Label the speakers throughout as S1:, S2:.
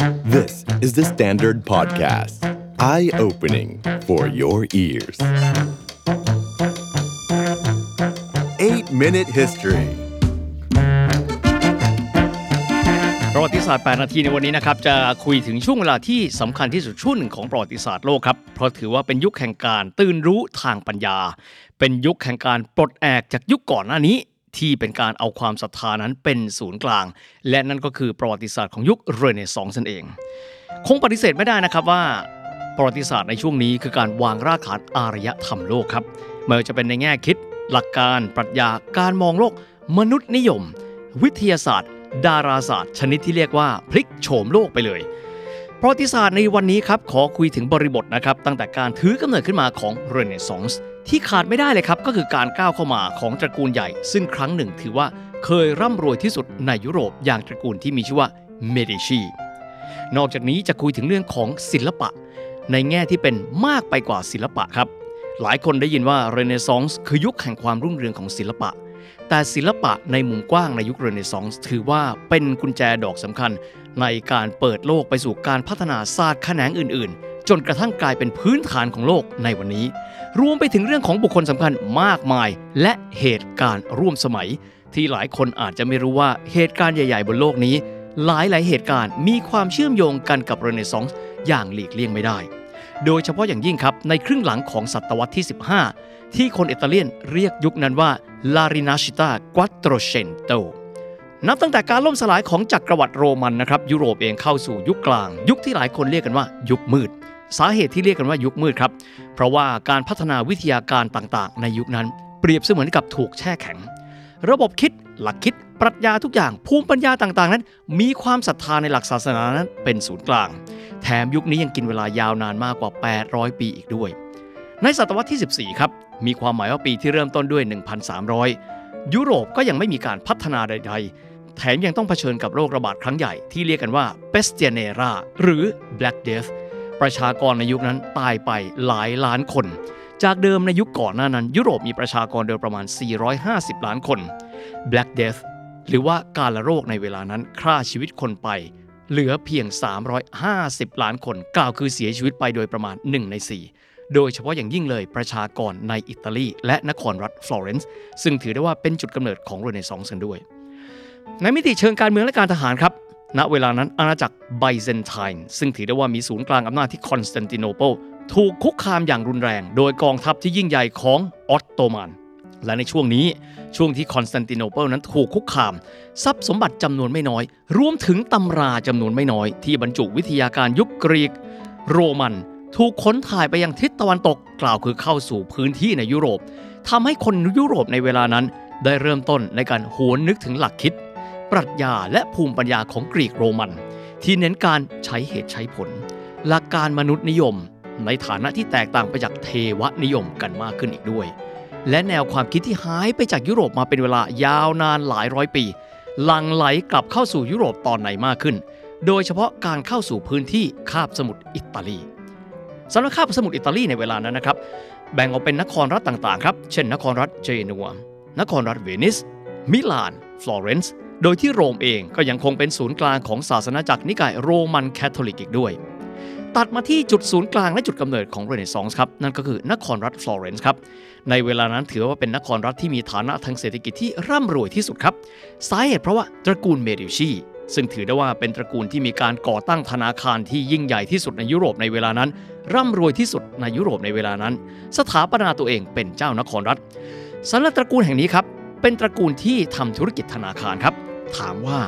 S1: This is the Standard Podcast. Eye-opening for your ears. 8-Minute History
S2: ประวัติศาสตร์ 8 นาทีในวันนี้นะครับ จะคุยถึงช่วงเวลาที่สำคัญที่สุดช่วงหนึ่งของประวัติศาสตร์โลกครับ เพราะถือว่าเป็นยุคแห่งการตื่นรู้ทางปัญญา เป็นยุคแห่งการปลดแอกจากยุคก่อนหน้านี้ ที่เป็นการเอาความศรัทธานั้นเป็นศูนย์กลาง และนั่นก็คือประวัติศาสตร์ของยุคเรเนซองส์นั่นเอง คงปฏิเสธไม่ได้นะครับว่า ประวัติศาสตร์ในช่วงนี้คือการวางรากฐานอารยธรรมโลกครับไม่ว่าจะเป็นในแง่คิด หลักการปรัชญาการมองโลก มนุษย์นิยม วิทยาศาสตร์ ดาราศาสตร์ ชนิดที่เรียกว่าพลิกโฉมโลกไปเลยประวัติศาสตร์ในวันนี้ครับขอคุยถึงบริบทนะครับตั้งแต่การถือกำเนิดขึ้นมาของเรเนซองส์ ที่ขาดไม่ได้เลยครับก็คือการก้าวเข้ามาของตระกูลใหญ่ ซึ่งครั้งหนึ่งถือว่าเคยร่ำรวยที่สุดในยุโรปอย่างตระกูลที่มีชื่อว่าเมดิชีนอกจากนี้จะคุยถึงเรื่องของศิลปะ ในแง่ที่เป็นมากไปกว่าศิลปะครับ หลายคนได้ยินว่าเรเนซองส์คือยุคแห่งความรุ่งเรืองของศิลปะ แต่ศิลปะในมุมกว้างในยุคเรเนซองส์ถือว่าเป็นกุญแจดอกสำคัญ ในการเปิดโลกไปสู่การพัฒนาศาสตร์แขนงอื่นๆ จนกระทั่งกลายเป็นพื้นฐานของโลกในวันนี้ รวมไปถึงเรื่องของบุคคลสำคัญมากมาย และเหตุการณ์ร่วมสมัย ที่หลายคนอาจจะไม่รู้ว่าเหตุการณ์ใหญ่ ๆ บนโลกนี้ หลายหลายๆเหตุการณ์มีความเชื่อมโยงกันกับเรเนซองส์อย่างหลีกเลี่ยงไม่ได้ โดยเฉพาะอย่างยิ่งครับในครึ่งหลังของศตวรรษที่ 15 ที่คนอิตาเลียนเรียกยุคนั้นว่า La Rinascita Quattrocento นับตั้งแต่การล่มสลายของจักรวรรดิโรมันนะครับยุโรปเองเข้าสู่ยุคกลาง ยุคที่หลายคนเรียกกันว่า ยุคมืด สาเหตุที่เรียกกันว่ายุคมืดครับ เพราะว่าการพัฒนาวิทยาการต่างๆ ในยุคนั้น เปรียบเสมือนกับถูกแช่แข็ง ระบบคิดหลักคิด ปรัชญาทุกอย่างภูมิปัญญาต่างๆ นั้น มีความศรัทธาในหลักศาสนานั้นเป็นศูนย์กลาง แถมยุคนี้ยังกินเวลายาวนานมากกว่า 800 ปีอีกด้วย ในศตวรรษที่ 14 ครับมีความหมายว่าปีที่เริ่มต้นด้วย 1,300 ยุโรปก็ยังไม่มีการพัฒนาใด ๆ แถมยังต้องเผชิญกับโรคระบาดครั้งใหญ่ที่เรียกกันว่า Pestianera หรือ Black Death ประชากรในยุคนั้นตายไปหลายล้านคน จากเดิมในยุคก่อนหน้านั้น ยุโรปมีประชากรโดยประมาณ 450 ล้านคน Black Death หรือว่าการละโรคในเวลานั้นฆ่าชีวิตคนไป เหลือเพียง 350 ล้านคน กล่าวคือเสียชีวิตไปโดยประมาณ 1 ใน 4 โดยเฉพาะอย่างยิ่งเลยประชากรในอิตาลี และนครรัฐฟลอเรนซ์ซึ่งถือได้ว่าเป็นจุดกำเนิดของเรเนซองส์กันด้วย ในมิติเชิงการเมืองและการทหารครับ ณเวลานั้นอาณาจักรไบเซนไทน์ซึ่งถือได้ว่ามีศูนย์กลางอำนาจที่คอนสแตนติโนเปิลถูกคุกคามอย่างรุนแรง โดยกองทัพที่ยิ่งใหญ่ของออตโตมัน และในช่วงนี้ช่วงที่คอนสแตนติโนเปิลนั้นถูกคุกคาม ทรัพย์สมบัติจำนวนไม่น้อย รวมถึงตำราจำนวนไม่น้อย ที่บรรจุวิทยาการยุคกรีก โรมันถูกขนถ่ายไปยังทิศตะวันตกกล่าวคือเข้าสู่พื้นที่ในยุโรปทำให้คนยุโรปในเวลานั้น ได้เริ่มต้นในการหวนนึกถึงหลักคิด ปรัชญาและภูมิปัญญาของกรีกโรมัน ที่เน้นการใช้เหตุใช้ผล หลักการมนุษย์นิยม ในฐานะที่แตกต่างไปจากเทวนิยมกันมากขึ้นอีกด้วย และแนวความคิดที่หายไปจากยุโรปมาเป็นเวลายาวนานหลายร้อยปีหลังไหลกลับเข้าสู่ยุโรปตอนไหนมากขึ้น โดยเฉพาะการเข้าสู่พื้นที่คาบสมุทรอิตาลีสำหรับคาบสมุทรอิตาลีในเวลานั้นนะครับ แบ่งออกเป็นนครรัฐต่างๆครับ เช่น นครรัฐเจนัว นครรัฐเวนิส มิลาน ฟลอเรนซ์ โดยที่โรมเองก็ยังคงเป็นศูนย์กลางของศาสนาจักรนิกายโรมันแคทอลิกอีกด้วย ตัดมาที่จุดศูนย์กลางและจุดกำเนิดของเรเนซองส์ครับ นั่นก็คือนครรัฐฟลอเรนซ์ครับ ในเวลานั้นถือว่าเป็นนครรัฐที่มีฐานะทางเศรษฐกิจที่ร่ำรวยที่สุดครับ สาเหตุเพราะว่าตระกูลเมดิชีซึ่งถือได้ว่าเป็นตระกูลที่มีการก่อตั้งธนาคารที่ยิ่งใหญ่ที่สุดในยุโรปในเวลานั้น ร่ำรวยที่สุดในยุโรปในเวลานั้น สถาปนาตัวเองเป็นเจ้านครรัฐสำหรับตระกูลแห่งนี้ครับ เป็นตระกูลที่ทำธุรกิจธนาคารครับ ถามว่า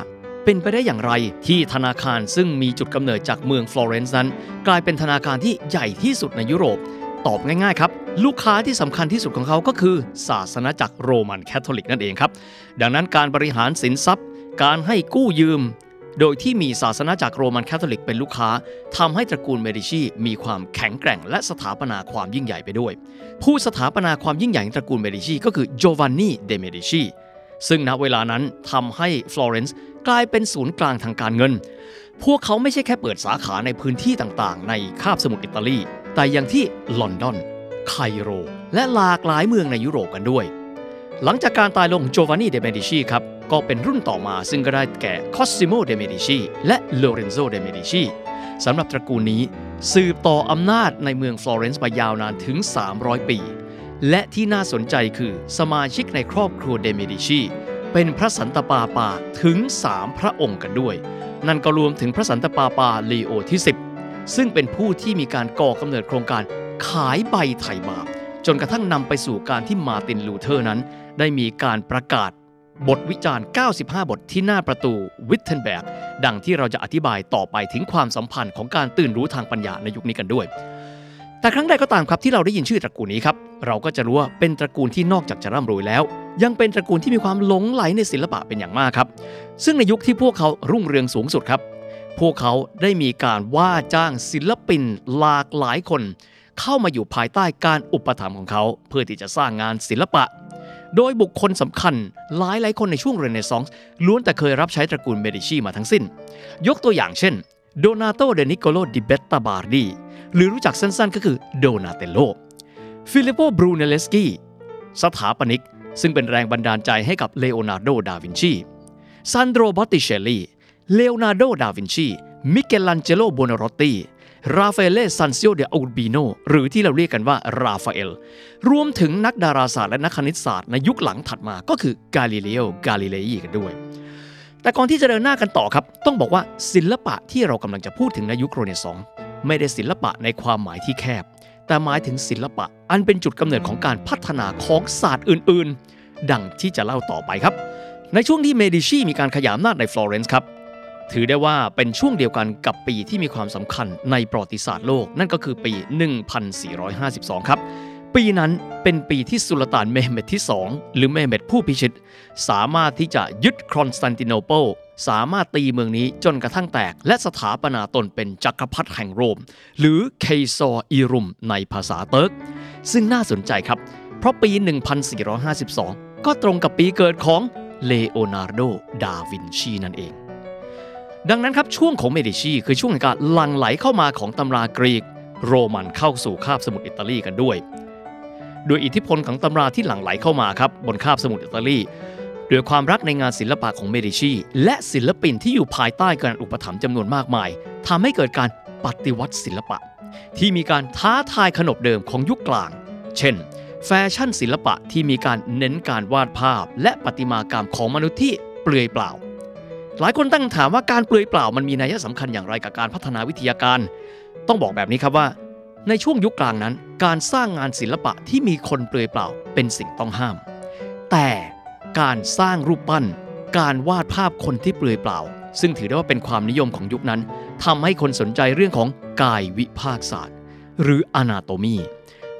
S2: เป็นไปได้อย่างไรที่ธนาคารซึ่งมีจุดกำเนิดจากเมืองฟลอเรนซ์นั้น กลายเป็นธนาคารที่ใหญ่ที่สุดในยุโรป ตอบง่ายๆครับ ลูกค้าที่สำคัญที่สุดของเขาก็คือ ศาสนาจักรโรมันแคทอลิกนั่นเองครับ ดังนั้นการบริหารสินทรัพย์ การให้กู้ยืมโดยที่มีศาสนาจักรโรมันแคทอลิกเป็นลูกค้าทำให้ตระกูลเมดิชีมีความแข็งแกร่งและสถาปนาความยิ่งใหญ่ไปด้วย ผู้สถาปนาความยิ่งใหญ่ตระกูลเมดิชีก็คือโจวานนี่เดเมดิชี ซึ่งณเวลานั้นทำให้ฟลอเรนซ์กลายเป็นศูนย์กลางทางการเงิน พวกเขาไม่ใช่แค่เปิดสาขาในพื้นที่ต่างๆ ในคาบสมุทรอิตาลี แต่ยังที่ลอนดอน ไคโร และหลากหลายเมืองในยุโรปกันด้วย หลังจากการตายลงโจวานนี่เดเมดิชีครับ ก็เป็นรุ่นต่อมาซึ่งก็ได้แก่ Cosimo de Medici และ Lorenzo de Medici สำหรับตระกูลนี้ สืบต่ออำนาจในเมืองฟลอเรนซ์มายาวนานถึง 300 ปี และที่น่าสนใจคือสมาชิกในครอบครัวเดเมดิชีเป็นพระสันตปาปาถึง 3 พระองค์กันด้วย นั่นก็รวมถึงพระสันตปาปาลีโอที่ 10 ซึ่งเป็นผู้ที่มีการก่อกำเนิดโครงการขายใบไถ่บาป จนกระทั่งนำไปสู่การที่มาร์ตินลูเทอร์นั้น ได้มีการประกาศบทวิจารณ์ 95 บทที่หน้าประตูวิทเทนแบร์กดังที่เราจะอธิบายต่อไปถึงความสัมพันธ์ของการตื่นรู้ทางปัญญาในยุคนี้กันด้วย แต่ครั้งใดก็ตามครับที่เราได้ยินชื่อตระกูลนี้ครับเราก็จะรู้ว่าเป็นตระกูลที่นอกจากจะร่ำรวยแล้ว ยังเป็นตระกูลที่มีความหลงใหลในศิลปะเป็นอย่างมากครับ ซึ่งในยุคที่พวกเขารุ่งเรืองสูงสุดครับ พวกเขาได้มีการว่าจ้างศิลปินหลากหลายคน เข้ามาอยู่ภายใต้การอุปถัมภ์ของเขา เพื่อที่จะสร้างงานศิลปะ โดยบุคคลสำคัญหลากหลายคนในช่วงเรเนซองส์ล้วนแต่เคยรับใช้ตระกูลเมดิชีมาทั้งสิ้น ยกตัวอย่างเช่นโดนาโต ดิ นิกโกโลดิเบตโต บาร์ดี หรือรู้จักสั้นๆ ก็คือโดนาเตลโลฟิลิปโปบรูเนลเลสกีสถาปนิก ซึ่งเป็นแรงบันดาลใจให้กับเลโอนาร์โด ดาวินชีซานโดรบอตติเชลลีเลโอนาร์โด ดาวินชี มิเกลันเจโล บูโอนารอตติ ราฟาเอเลซันซิโอ ดา อูร์บิโนหรือที่เราเรียกกันว่าราฟาเอล รวมถึงนักดาราศาสตร์และนักคณิตศาสตร์ในยุคหลังถัดมาก็คือกาลิเลโอกาลิเลอีกันด้วย แต่ก่อนที่จะเดินหน้ากันต่อครับ ต้องบอกว่าศิลปะที่เรากำลังจะพูดถึงในยุคเรเนซองส์ ไม่ได้ศิลปะในความหมายที่แคบ แต่หมายถึงศิลปะอันเป็นจุดกำเนิดของการพัฒนาของศาสตร์อื่นๆ ดังที่จะเล่าต่อไปครับ ในช่วงที่เมดิชีมีการขยายอำนาจในฟลอเรนซ์ครับถือได้ว่าเป็นช่วงเดียวกันกับปีที่มีความสำคัญในประวัติศาสตร์โลก นั่นก็คือปี 1452 ครับ ปีนั้นเป็นปีที่สุลต่านเมเหม็ดที่ 2 หรือเมเหม็ดผู้พิชิต สามารถที่จะยึดคอนสแตนติโนเปิล สามารถตีเมืองนี้จนกระทั่งแตก และสถาปนาตนเป็นจักรพรรดิแห่งโรม หรือ Kayser-i Rûm ในภาษาเติร์ก ซึ่งน่าสนใจครับ เพราะปี 1452 ก็ตรงกับปีเกิดของเลโอนาร์โด ดาวินชีนั่นเอง ดังนั้นครับช่วงของเมดิชีคือช่วงแห่งการหลั่งไหลเข้ามาของตำรากรีก โรมันเข้าสู่คาบสมุทรอิตาลีกันด้วย โดยอิทธิพลของตำราที่หลั่งไหลเข้ามาครับบนคาบสมุทรอิตาลี ด้วยความรักในงานศิลปะของเมดิชี และศิลปินที่อยู่ภายใต้การอุปถัมภ์จำนวนมากมายทำให้เกิดการปฏิวัติศิลปะ ที่มีการท้าทายขนบเดิมของยุคกลาง เช่น แฟชั่นศิลปะที่มีการเน้นการวาดภาพ และประติมากรรมของมนุษย์ที่เปลือยเปล่า หลายคนตั้งถามว่าการเปลือยเปล่ามันมีนัยสำคัญอย่างไรกับการพัฒนาวิทยาการ ต้องบอกแบบนี้ครับว่า ในช่วงยุคกลางนั้น การสร้างงานศิลปะที่มีคนเปลือยเปล่าเป็นสิ่งต้องห้าม แต่ การสร้างรูปปั้น การวาดภาพคนที่เปลือยเปล่า ซึ่งถือได้ว่าเป็นความนิยมของยุคนั้นทำให้คนสนใจเรื่องของกายวิภาคศาสตร์ หรืออนาโตมี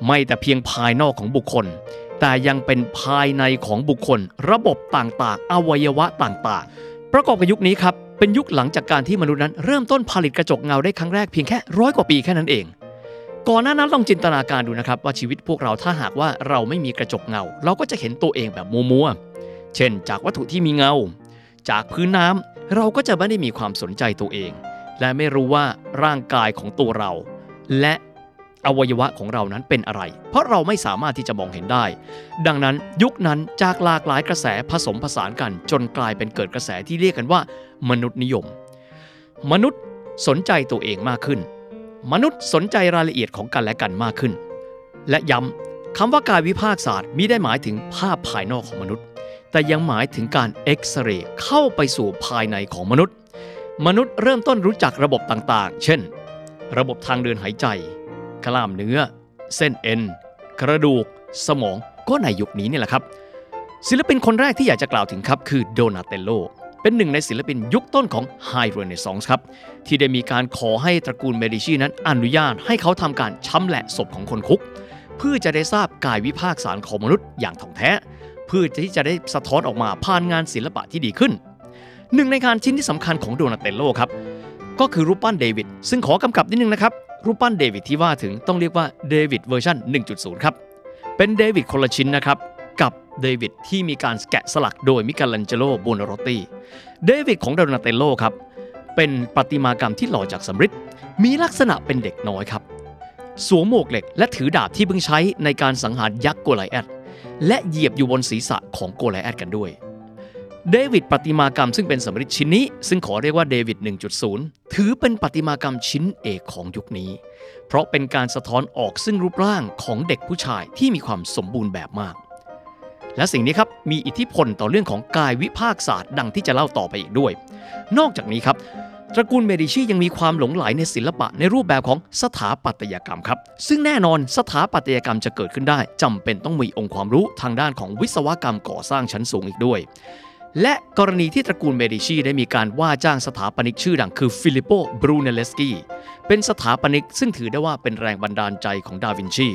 S2: ไม่แต่เพียงภายนอกของบุคคล แต่ยังเป็นภายในของบุคคล ระบบต่างๆ อวัยวะต่างๆ ประกอบกับยุคนี้ครับเป็นยุคหลังจากการที่มนุษย์นั้นเริ่มต้นผลิตกระจกเงาได้ครั้งแรกเพียงแค่ร้อยกว่าปีแค่นั้นเองก่อนหน้านั้นลองจินตนาการดูนะครับว่าชีวิตพวกเราถ้าหากว่าเราไม่มีกระจกเงา เราก็จะเห็นตัวเองแบบมัวๆ เช่น จากวัตถุที่มีเงา จากพื้นน้ำเราก็จะไม่ได้มีความสนใจตัวเอง และไม่รู้ว่าร่างกายของตัวเรา และอวัยวะของเรานั้นเป็นอะไร เพราะเราไม่สามารถที่จะมองเห็นได้ ดังนั้นยุคนั้นจากหลากหลายกระแสผสมผสานกัน จนกลายเป็นเกิดกระแสที่เรียกกันว่า มนุษย์นิยม มนุษย์สนใจตัวเองมากขึ้น มนุษย์สนใจรายละเอียดของกันและกันมากขึ้น และย้ำคำว่ากายวิภาคศาสตร์มิได้หมายถึงภาพภายนอกของมนุษย์ แต่ยังหมายถึงการเอ็กซเรย์เข้าไปสู่ภายในของมนุษย์ มนุษย์เริ่มต้นรู้จักระบบต่างๆ เช่น ระบบทางเดินหายใจ กล้ามเนื้อ เส้นเอ็น กระดูก สมองก็ในยุคนี้นี่แหละครับ ศิลปินคนแรกที่อยากจะกล่าวถึงครับคือโดนาเตลโลเป็นหนึ่งในศิลปินยุคต้นของ High Renaissance ครับ ที่ได้มีการขอให้ตระกูลเมดิชีนั้นอนุญาตให้เขาทำการชำแหละศพของคนคุก เพื่อจะได้ทราบกายวิภาคศาสตร์ของมนุษย์อย่างถ่องแท้ เพื่อที่จะได้สะท้อนออกมาผ่านงานศิลปะที่ดีขึ้น หนึ่งในงานชิ้นที่สำคัญของโดนาเตลโลครับก็คือรูปปั้นเดวิดซึ่งขอกำกับนิดนึงนะครับรูปปั้นเดวิดที่ว่าซึ่งต้องเรียกว่าเดวิดเวอร์ชัน1.0 ครับเป็นเดวิดคนละชิ้นนะครับกับเดวิดที่มีการแกะสลักโดยมิเกลันเจโล บูโอนารอตติเดวิดของโดนาเตลโลครับเป็นประติมากรรมที่หล่อจากสำริดมีลักษณะเป็นเด็กน้อยครับ สวมหมวกเหล็กและถือดาบที่เพิ่งใช้ในการสังหารยักษ์โกไลแอด และเหยียบอยู่บนศีรษะของโกไลแอดกันด้วย เดวิดประติมากรรมซึ่งเป็นสำริดชิ้นนี้ ซึ่งขอเรียกว่าเดวิด 1.0 ถือเป็นประติมากรรมชิ้นเอกของยุคนี้ เพราะเป็นการสะท้อนออกซึ่งรูปร่างของเด็กผู้ชายที่มีความสมบูรณ์แบบมาก และสิ่งนี้ครับมีอิทธิพลต่อเรื่องของกายวิภาคศาสตร์ดังที่จะเล่าต่อไปอีกด้วย นอกจากนี้ครับ ตระกูลเมดิชียังมีความหลงใหลในศิลปะในรูปแบบของสถาปัตยกรรมครับ ซึ่งแน่นอนสถาปัตยกรรมจะเกิดขึ้นได้จำเป็นต้องมีองค์ความรู้ทางด้านของวิศวกรรมก่อสร้างชั้นสูงอีกด้วย และกรณีที่ตระกูลเมดิชีได้มีการว่าจ้างสถาปนิกชื่อดังคือฟิลิปโปบรูเนลเลสกีเป็นสถาปนิกซึ่งถือได้ว่าเป็นแรงบันดาลใจของดาวินชี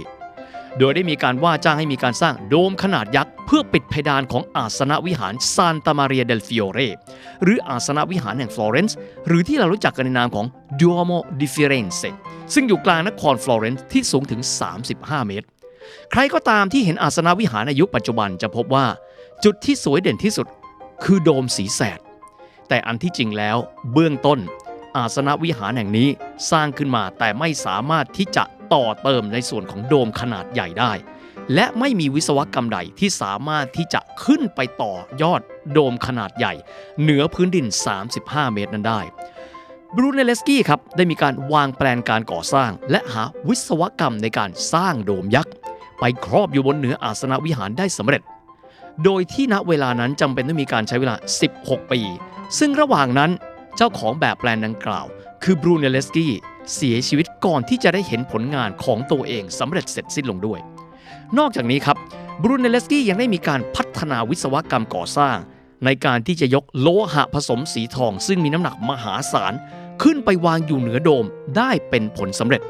S2: โดยได้มีการว่าจ้างให้มีการสร้างโดมขนาดยักษ์ เพื่อปิดเพดานของอาสนวิหารซานตามาเรียเดลฟิโอเรหรืออาสนวิหารแห่งฟลอเรนซ์หรือที่เรารู้จักกันในนามของ Duomo di Firenze ซึ่งอยู่กลางนครฟลอเรนซ์ที่สูงถึง 35 เมตร ใครก็ตามที่เห็นอาสนวิหารในยุคปัจจุบันจะพบว่า จุดที่สวยเด่นที่สุด คือโดมสีแสด แต่อันที่จริงแล้ว เบื้องต้น อาสนวิหารแห่งนี้สร้างขึ้นมาแต่ไม่สามารถที่จะ ต่อเติมในส่วนของโดมขนาดใหญ่ได้ และไม่มีวิศวกรรมใดที่สามารถที่จะขึ้นไปต่อยอดโดมขนาดใหญ่ เหนือพื้นดิน 35 เมตรนั้นได้บรูเนเลสกี้ครับได้มีการวางแปลนการก่อสร้าง และหาวิศวกรรมในการสร้างโดมยักษ์ ไปครอบอยู่บนเหนืออาสนวิหารได้สำเร็จ โดยที่ณเวลานั้นจำเป็นต้องมีการใช้เวลา 16 ปี ซึ่งระหว่างนั้นเจ้าของแบบแปลนดังกล่าว คือบรูเนเลสกี้เสียชีวิตก่อนที่จะได้เห็นผลงานของตัวเองสำเร็จเสร็จสิ้นลงด้วย นอกจากนี้ครับบรูเนเลสกี้ยังได้มีการพัฒนาวิศวกรรมก่อสร้าง ในการที่จะยกโลหะผสมสีทอง ซึ่งมีน้ำหนักมหาศาล ขึ้นไปวางอยู่เหนือโดมได้เป็นผลสำเร็จ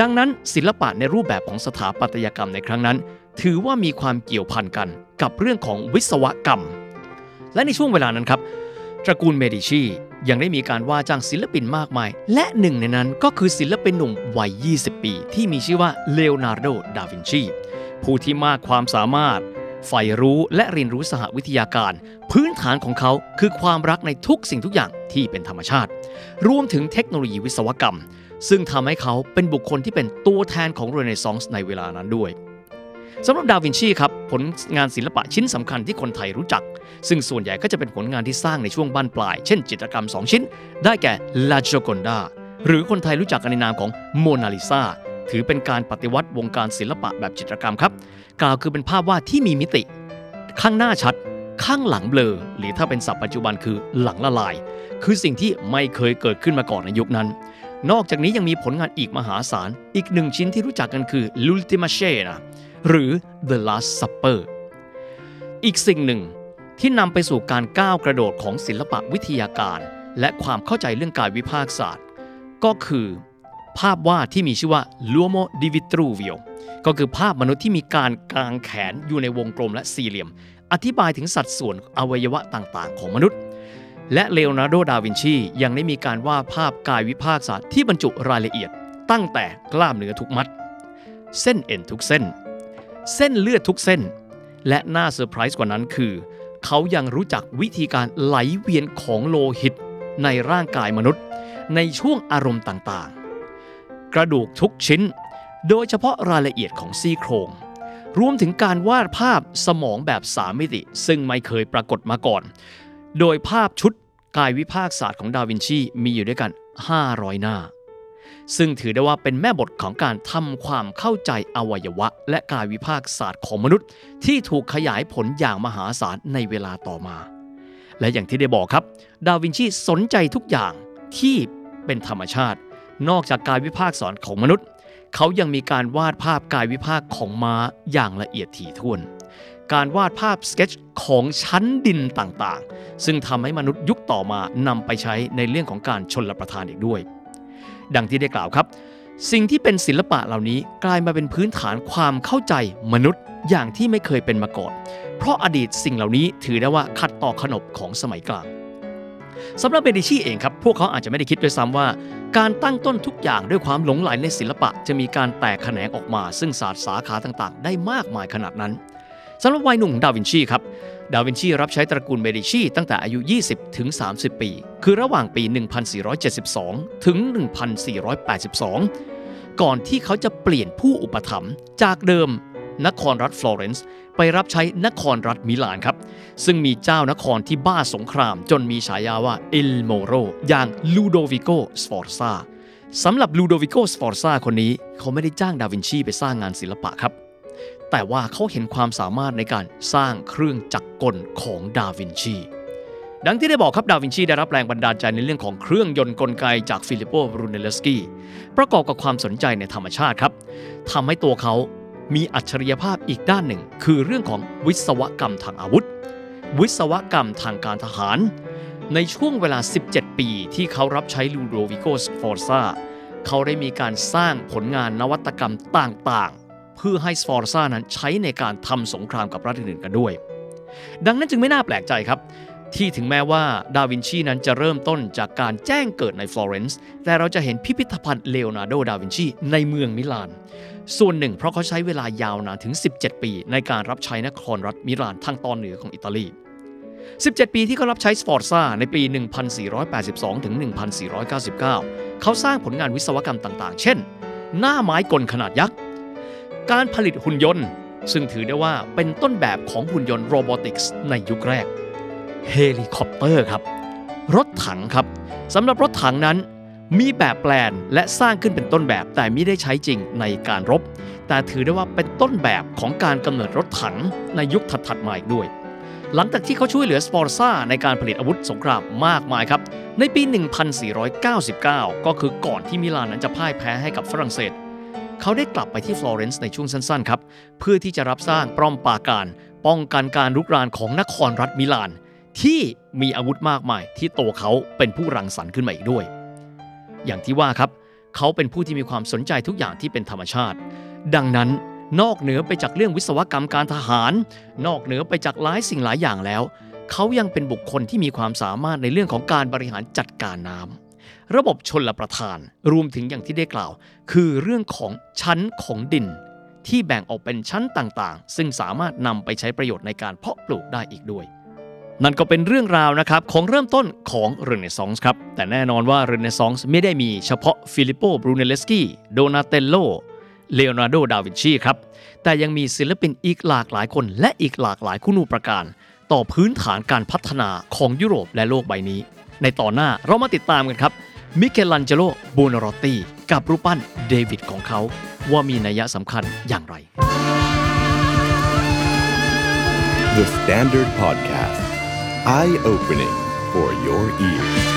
S2: ดังนั้นศิลปะในรูปแบบของสถาปัตยกรรมในครั้งนั้น ถือว่ามีความเกี่ยวพันกันกับเรื่องของวิศวกรรม และในช่วงเวลานั้นครับตระกูลเมดิชี ยังได้มีการว่าจ้างศิลปินมากมาย และหนึ่งในนั้นก็คือศิลปินหนุ่มวัย 20 ปี ที่มีชื่อว่าเลโอนาร์โด ดาวินชี ผู้ที่มากความสามารถใฝ่รู้และเรียนรู้สหวิทยาการ พื้นฐานของเขาคือความรักในทุกสิ่งทุกอย่างที่เป็นธรรมชาติ รวมถึงเทคโนโลยีวิศวกรรม ซึ่งทำให้เขาเป็นบุคคลที่เป็นตัวแทนของเรเนซองส์ในเวลานั้นด้วย สำหรับดาวินชีครับผลงานศิลปะชิ้นสำคัญที่คนไทยรู้จัก ซึ่งส่วนใหญ่ก็จะเป็นผลงานที่สร้างในช่วงบ้านปลาย เช่นจิตรกรรม 2 ชิ้น ได้แก่ La Gioconda หรือคนไทยรู้จักกันในนามของโมนาลิซาถือเป็นการปฏิวัติวงการศิลปะแบบจิตรกรรมครับกล่าวคือเป็นภาพวาดที่มีมิติ ข้างหน้าชัด ข้างหลังเบลอ หรือถ้าเป็นศัพท์ปัจจุบันคือหลังละลาย คือสิ่งที่ไม่เคยเกิดขึ้นมาก่อนในยุคนั้นนอกจากนี้ยังมีผลงานอีกมหาศาล อีกหนึ่งชิ้นที่รู้จักกันคือ L'Ultima Cena หรือ The Last Supper อีกสิ่งหนึ่งที่นำไปสู่การก้าวกระโดดของศิลปะวิทยาการ และความเข้าใจเรื่องกายวิภาคศาสตร์ ก็คือ ภาพวาดที่มีชื่อว่า L'Uomo di Vitruvio ก็คือภาพมนุษย์ที่มีการกางแขนอยู่ในวงกลมและสี่เหลี่ยม อธิบายถึงสัดส่วนอวัยวะต่างๆ ของมนุษย์ และเลโอนาร์โด ดาวินชี ยังได้มีการวาดภาพกายวิภาคศาสตร์ที่บรรจุรายละเอียด ตั้งแต่กล้ามเนื้อทุกมัด เส้นเอ็นทุกเส้น เส้นเลือดทุกเส้น และน่าเซอร์ไพรส์กว่านั้นคือ เขายังรู้จักวิธีการไหลเวียนของโลหิต ในร่างกายมนุษย์ ในช่วงอารมณ์ต่างๆ กระดูกทุกชิ้น โดยเฉพาะรายละเอียดของซี่โครง รวมถึงการวาดภาพสมองแบบสามมิติ ซึ่งไม่เคยปรากฏมาก่อน โดยภาพชุดกายวิภาคศาสตร์ของดาวินชีมีอยู่ด้วยกัน 500 หน้า ซึ่งถือได้ว่าเป็นแม่บทของการทำความเข้าใจอวัยวะ และกายวิภาคศาสตร์ของมนุษย์ ที่ถูกขยายผลอย่างมหาศาลในเวลาต่อมา และอย่างที่ได้บอกครับ ดาวินชีสนใจทุกอย่างที่เป็นธรรมชาติ นอกจากกายวิภาคศาสตร์ของมนุษย์ เขายังมีการวาดภาพกายวิภาคของม้าอย่างละเอียดถี่ถ้วน การวาดภาพสเก็ตชของชั้นดินต่างๆ ซึ่งทำให้มนุษย์ยุคต่อมานำไปใช้ในเรื่องของการชนละประทานอีกด้วย ดังที่ได้กล่าวครับ สิ่งที่เป็นศิลปะเหล่านี้กลายมาเป็นพื้นฐานความเข้าใจมนุษย์อย่างที่ไม่เคยเป็นมาก่อน เพราะอดีตสิ่งเหล่านี้ถือได้ว่าขัดต่อขนบของสมัยกลางสำหรับเบดิชีเองครับ พวกเขาอาจจะไม่ได้คิดด้วยซ้ำว่า การตั้งต้นทุกอย่างด้วยความหลงไหลในศิลปะ จะมีการแตกแขนงออกมา ซึ่งศาสตร์สาขาต่างๆ ได้มากมายขนาดนั้นสำหรับวัยหนุ่มของดาวินชีครับ ดาวินชีรับใช้ตระกูลเมดิชีตั้งแต่อายุ 20 ถึง 30 ปี คือระหว่างปี 1472 ถึง 1482 ก่อนที่เขาจะเปลี่ยนผู้อุปถัมภ์จากเดิมนครรัฐฟลอเรนซ์ไปรับใช้นครรัฐมิลานครับ ซึ่งมีเจ้านครที่บ้าสงคราม จนมีฉายาว่าเอลโมโรอย่างลูโดวิโกสฟอร์ซาสำหรับลูโดวิโกสฟอร์ซาคนนี้ เขาไม่ได้จ้างดาวินชีไปสร้างงานศิลปะครับ แต่ว่าเขาเห็นความสามารถในการสร้างเครื่องจักรกลของดาวินชี ดังที่ได้บอกครับดาวินชีได้รับแรงบันดาลใจในเรื่องของเครื่องยนต์กลไกจากฟิลิปโปบรูเนลสกีประกอบกับความสนใจในธรรมชาติครับทำให้ตัวเขามีอัจฉริยภาพอีกด้านหนึ่ง คือเรื่องของวิศวกรรมทางอาวุธ วิศวกรรมทางการทหาร ในช่วงเวลา 17 ปีที่เขารับใช้ลูโดวิโกสฟอร์ซาเขาได้มีการสร้างผลงานนวัตกรรมต่าง เพื่อให้สฟอร์ซานั้นใช้ในการทำสงครามกับรัฐอื่นๆกันด้วย ดังนั้นจึงไม่น่าแปลกใจครับ ที่ถึงแม้ว่าดาวินชีนั้นจะเริ่มต้นจากการแจ้งเกิดในฟลอเรนซ์แต่เราจะเห็นพิพิธภัณฑ์เลโอนาร์โดดาวินชีในเมืองมิลาน ส่วนหนึ่งเพราะเขาใช้เวลายาวนานถึง 17 ปี ในการรับใช้นครรัฐมิลานทางตอนเหนือของอิตาลี17 ปีที่เขารับใช้สฟอร์ซ่าในปี 1482 ถึง 1499 เขาสร้างผลงานวิศวกรรมต่างๆ เช่น หน้าไม้กลขนาดยักษ์ การผลิตหุ่นยนต์ ซึ่งถือได้ว่าเป็นต้นแบบของหุ่นยนต์ robotics ในยุคแรก เฮลิคอปเตอร์ครับ รถถังครับสำหรับรถถังนั้นมีแบบแปลนและสร้างขึ้นเป็นต้นแบบแต่ไม่ได้ใช้จริงในการรบ แต่ถือได้ว่าเป็นต้นแบบของการกำเนิดรถถังในยุคถัดๆมาอีกด้วย หลังจากที่เขาช่วยเหลือสฟอร์ซ่าในการผลิตอาวุธสงครามมากมายครับ ในปี 1499 ก็คือก่อนที่มิลานนั้นจะพ่ายแพ้ให้กับฝรั่งเศส เขาได้กลับไปที่ฟลอเรนซ์ในช่วงสั้นๆ ครับ เพื่อที่จะรับสร้างป้อมปราการ ป้องกันการรุกรานของนครรัฐมิลาน ที่มีอาวุธมากมายที่ตัวเขาเป็นผู้รังสรรค์ขึ้นมาอีกด้วย อย่างที่ว่าครับ เขาเป็นผู้ที่มีความสนใจทุกอย่างที่เป็นธรรมชาติ ดังนั้นนอกเหนือไปจากเรื่องวิศวกรรมการทหาร นอกเหนือไปจากหลายสิ่งหลายอย่างแล้ว เขายังเป็นบุคคลที่มีความสามารถในเรื่องของการบริหารจัดการน้ำ ระบบชนละประทาน รวมถึงอย่างที่ได้กล่าว คือเรื่องของชั้นของดิน ที่แบ่งออกเป็นชั้นต่างๆ ซึ่งสามารถนำไปใช้ประโยชน์ในการเพาะปลูกได้อีกด้วย นั่นก็เป็นเรื่องราวนะครับของเริ่มต้นของเรเนซองส์ครับ แต่แน่นอนว่าเรเนซองส์ไม่ได้มีเฉพาะฟิลิปโปบรูเนลเลสกี้โดนาเตลโลเลโอนาร์โด ดาวินชีครับ แต่ยังมีศิลปินอีกหลากหลายคนและอีกหลากหลายคุณูปการ ต่อพื้นฐานการพัฒนาของยุโรปและโลกใบนี้ ในตอนหน้าเรามาติดตามกันครับ มิเกลันเจโลโบนารอตตีกับรูปปั้นเดวิดของเขาว่ามีนัยสำคัญอย่างไร
S1: The Standard Podcast. Eye opening for your ears.